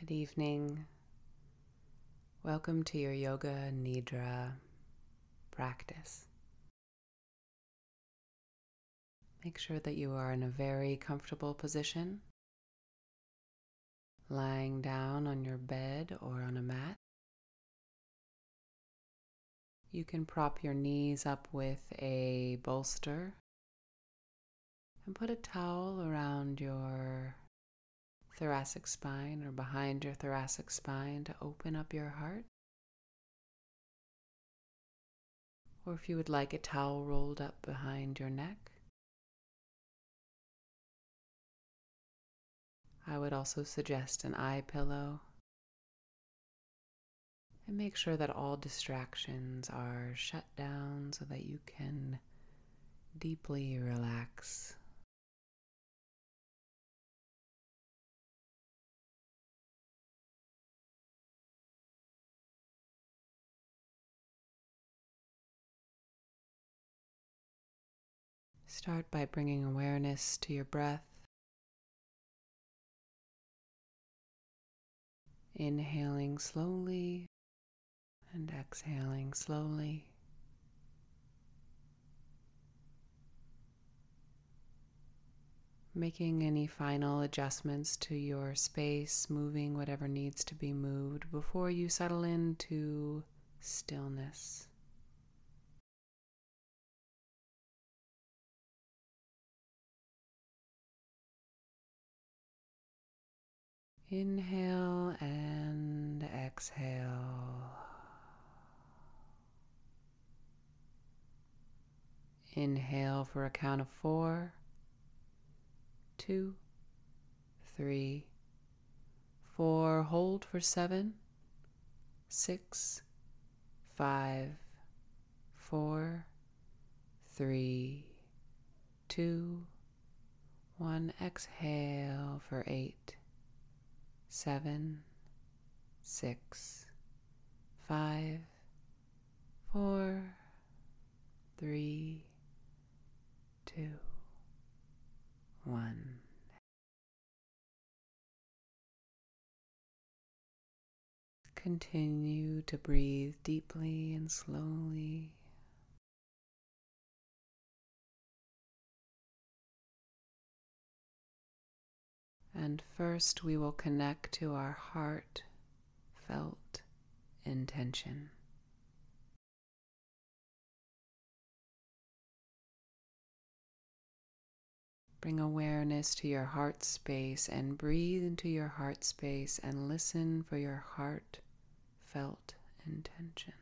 Good evening. Welcome to your Yoga Nidra practice. Make sure that you are in a very comfortable position, lying down on your bed or on a mat. You can prop your knees up with a bolster and put a towel around your thoracic spine or behind your thoracic spine to open up your heart. Or if you would like a towel rolled up behind your neck. I would also suggest an eye pillow. And make sure that all distractions are shut down so that you can deeply relax Start by bringing awareness to your breath. Inhaling slowly and exhaling slowly. Making any final adjustments to your space, moving whatever needs to be moved before you settle into stillness. Inhale and exhale. Inhale for a count of four, two, three, four. Hold for seven, six, five, four, three, two, one. Exhale for eight seven, six, five, four, three, two, one. Continue to breathe deeply and slowly. And first, we will connect to our heart felt intention. Bring awareness to your heart space and breathe into your heart space and listen for your heart felt intention.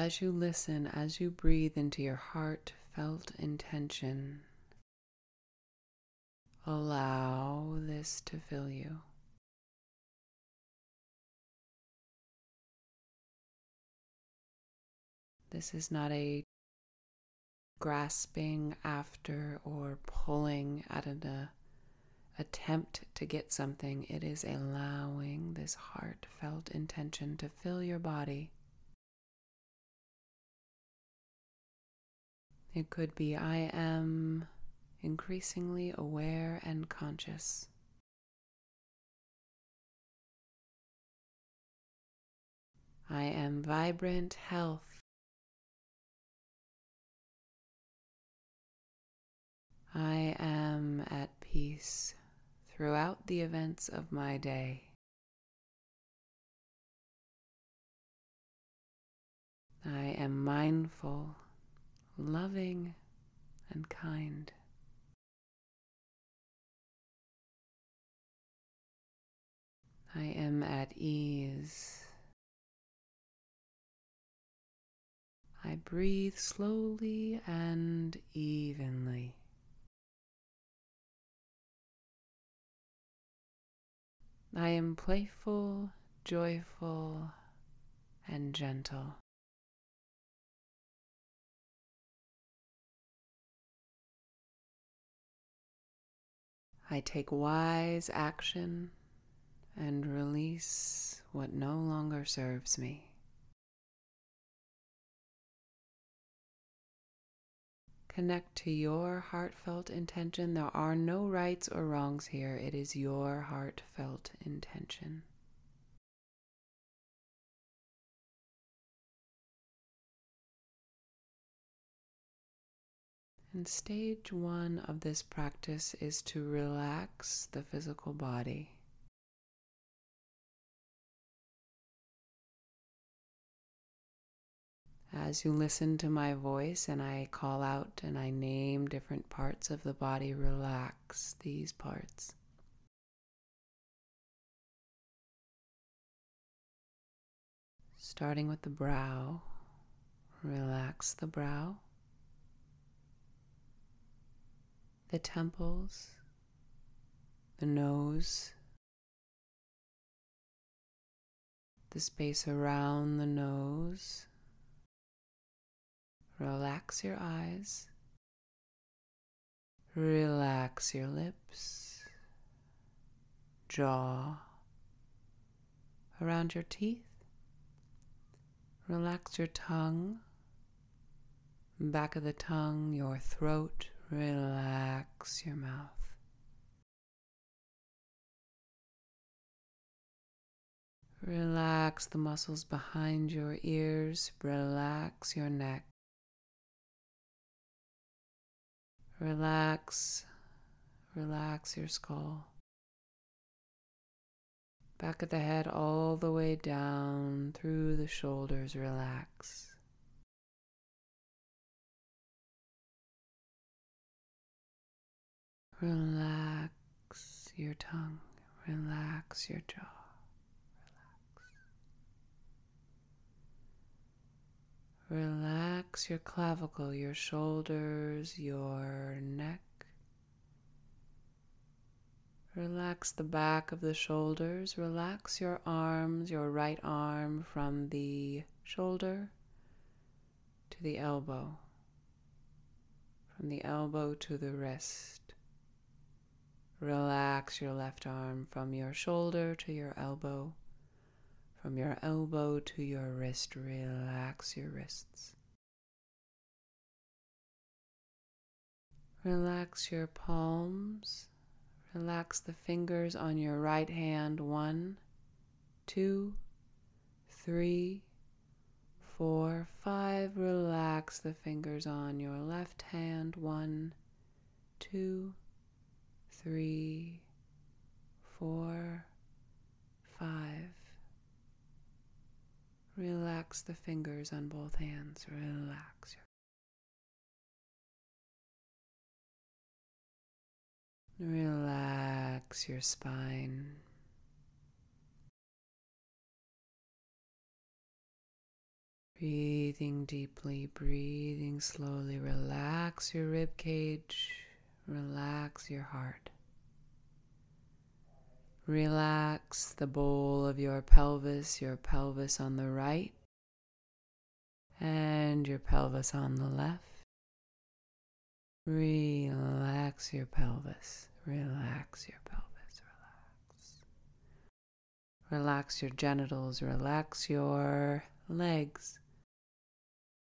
As you listen, as you breathe into your heartfelt intention, allow this to fill you. This is not a grasping after or pulling at an uh, attempt to get something. It is allowing this heartfelt intention to fill your body It could be I am increasingly aware and conscious. I am vibrant health. I am at peace throughout the events of my day. I am mindful loving and kind. I am at ease. I breathe slowly and evenly. I am playful, joyful, and gentle. I take wise action and release what no longer serves me. Connect to your heartfelt intention. There are no rights or wrongs here. It is your heartfelt intention. And stage one of this practice is to relax the physical body. As you listen to my voice and I call out and I name different parts of the body, relax these parts. Starting with the brow, relax the brow, the temples, the nose, the space around the nose Relax your eyes. Relax your lips, jaw, around your teeth. Relax your tongue, back of the tongue, your throat. Relax your mouth. Relax the muscles behind your ears. Relax your neck. Relax, relax your skull. Back of the head all the way down through the shoulders, relax. Relax your tongue, relax your jaw. Relax Relax your clavicle, your shoulders, your neck. Relax the back of the shoulders. Relax your arms, your right arm from the shoulder to the elbow, from the elbow to the wrist. Relax your left arm from your shoulder to your elbow. From your elbow to your wrist, relax your wrists. Relax your palms. Relax the fingers on your right hand. One, two, three, four, five. Relax the fingers on your left hand. One, two, three, four, five. Relax the fingers on both hands. Relax your Relax your spine. Breathing deeply, breathing slowly. Relax your rib cage. Relax your heart. Relax the bowl of your pelvis, your pelvis on the right, and your pelvis on the left. Relax your pelvis. Relax your pelvis. Relax. Relax your genitals. Relax your legs.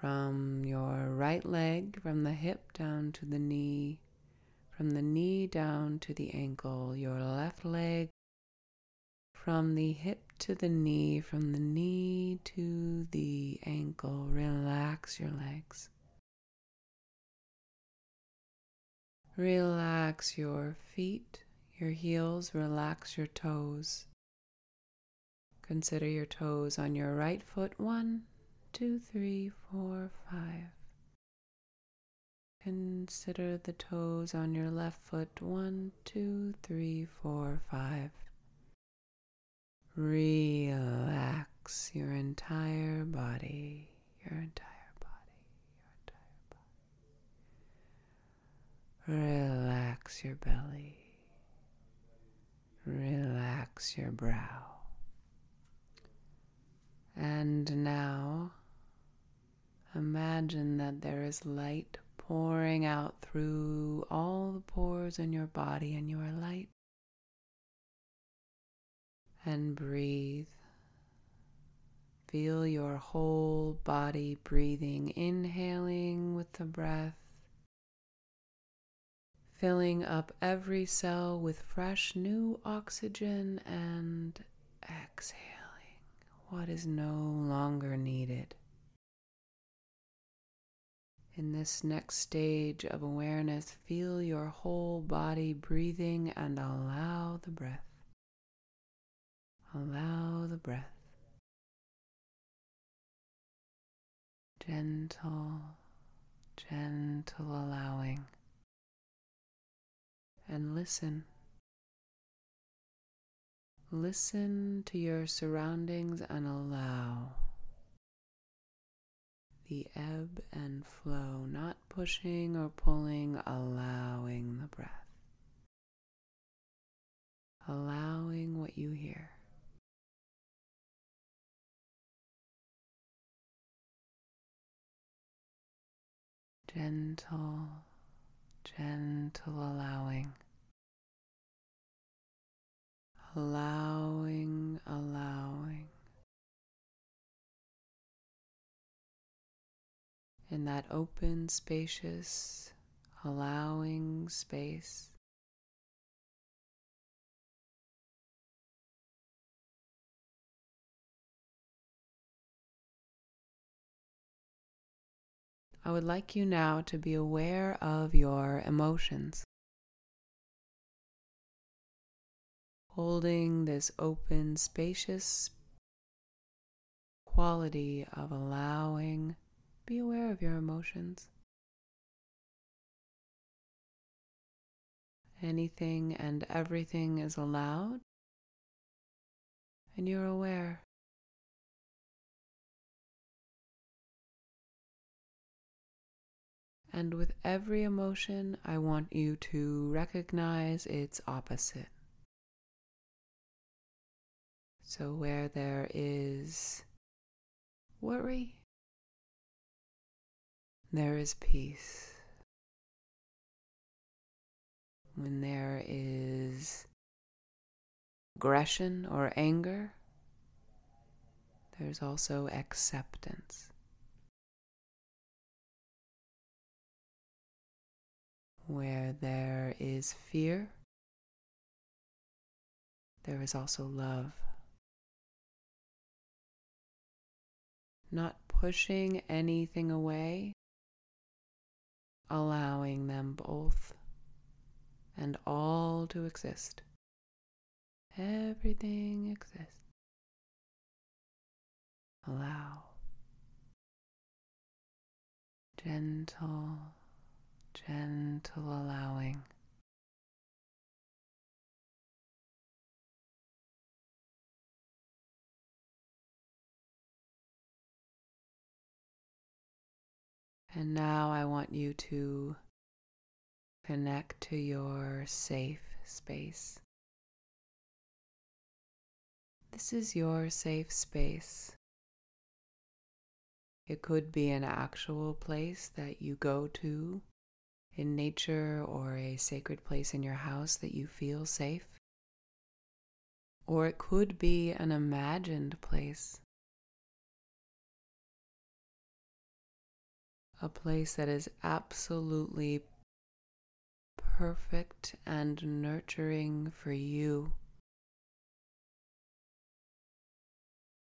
From your right leg, from the hip down to the knee, from the knee down to the ankle, your left leg from the hip to the knee, from the knee to the ankle. Relax your legs. Relax your feet, your heels, relax your toes. Consider your toes on your right foot. One, two, three, four, five. Consider the toes on your left foot. One, two, three, four, five. Relax your entire body, your entire body, your entire body. Relax your belly. Relax your brow. And now imagine that there is light pouring out through all the pores in your body, and you are light and breathe. Feel your whole body breathing, inhaling with the breath filling up every cell with fresh new oxygen and exhaling what is no longer needed. In this next stage of awareness, feel your whole body breathing and allow the breath. Allow the breath. Gentle, gentle allowing. And listen. Listen to your surroundings and allow the ebb and flow, not pushing or pulling, allowing the breath. Allowing what you hear. Gentle, gentle allowing. Allowing, allowing. in that open, spacious, allowing space. I would like you now to be aware of your emotions. Holding this open, spacious quality of allowing be aware of your emotions. Anything and everything is allowed, and you're aware. And with every emotion, I want you to recognize its opposite. So, where there is worry, there is peace. When there is aggression or anger, there's also acceptance. Where there is fear, there is also love. Not pushing anything away, allowing them both and all to exist. Everything exists. Allow. Gentle, gentle allowing. And now I want you to connect to your safe space. This is your safe space. It could be an actual place that you go to in nature or a sacred place in your house that you feel safe. Or it could be an imagined place a place that is absolutely perfect and nurturing for you.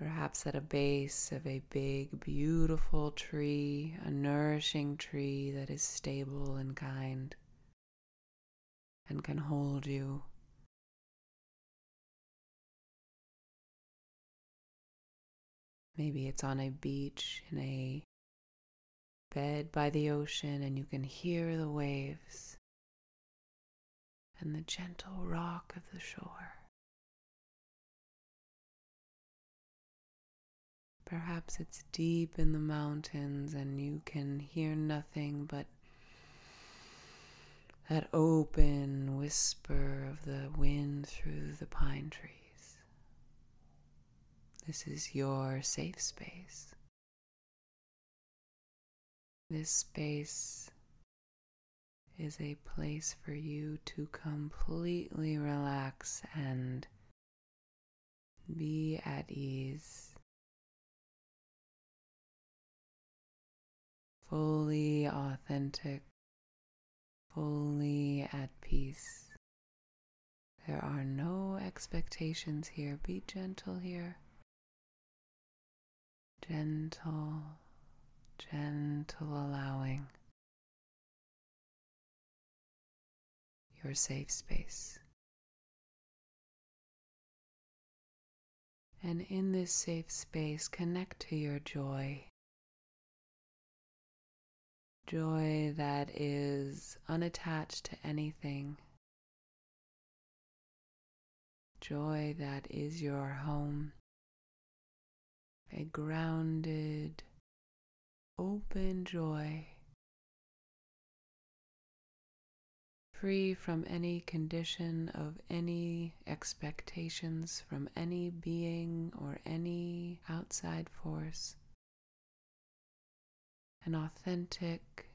Perhaps at a base of a big, beautiful tree, a nourishing tree that is stable and kind and can hold you. Maybe it's on a beach in a bed by the ocean and you can hear the waves and the gentle rock of the shore. Perhaps it's deep in the mountains and you can hear nothing but that open whisper of the wind through the pine trees. This is your safe space. This space is a place for you to completely relax and be at ease. Fully authentic fully at peace. There are no expectations here. Be gentle here. Gentle, gentle allowing your safe space. And in this safe space, connect to your joy. Joy that is unattached to anything. Joy that is your home. A grounded, open joy. Free from any condition of any expectations from any being or any outside force an authentic,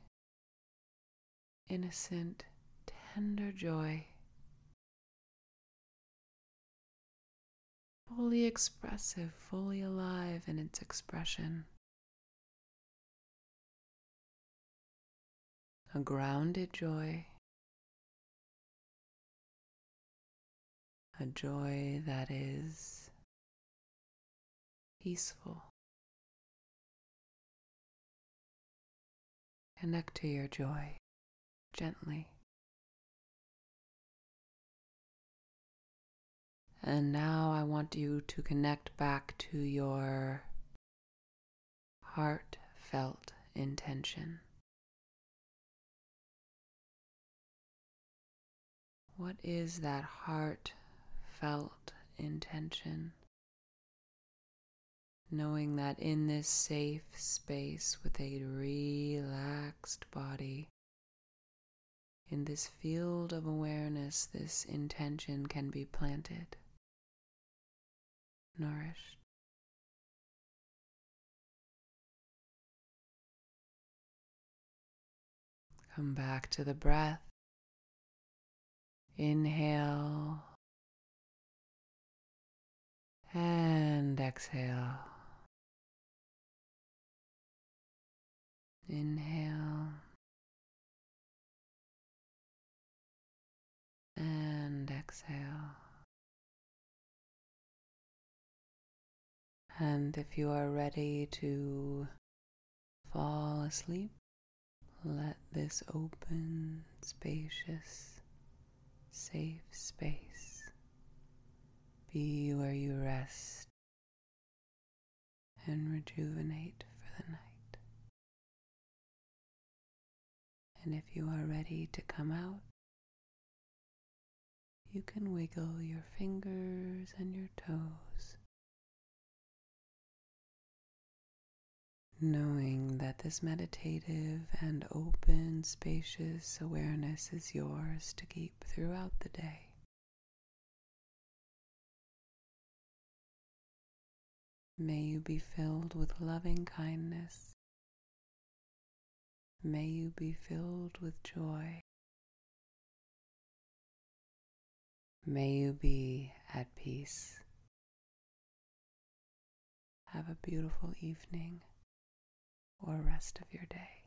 innocent, tender joy, fully expressive, fully alive in its expression. A grounded joy, a joy that is peaceful. Connect to your joy gently. And now I want you to connect back to your heartfelt intention. What is that heartfelt intention? Knowing that in this safe space with a relaxed body, in this field of awareness, this intention can be planted, nourished. Come back to the breath. Inhale and exhale. Inhale and exhale. And if you are ready to fall asleep, let this open, spacious, safe space be where you rest and rejuvenate for the night. And if you are ready to come out, you can wiggle your fingers and your toes, knowing that this meditative and open, spacious awareness is yours to keep throughout the day. May you be filled with loving kindness May you be filled with joy. May you be at peace. Have a beautiful evening or rest of your day.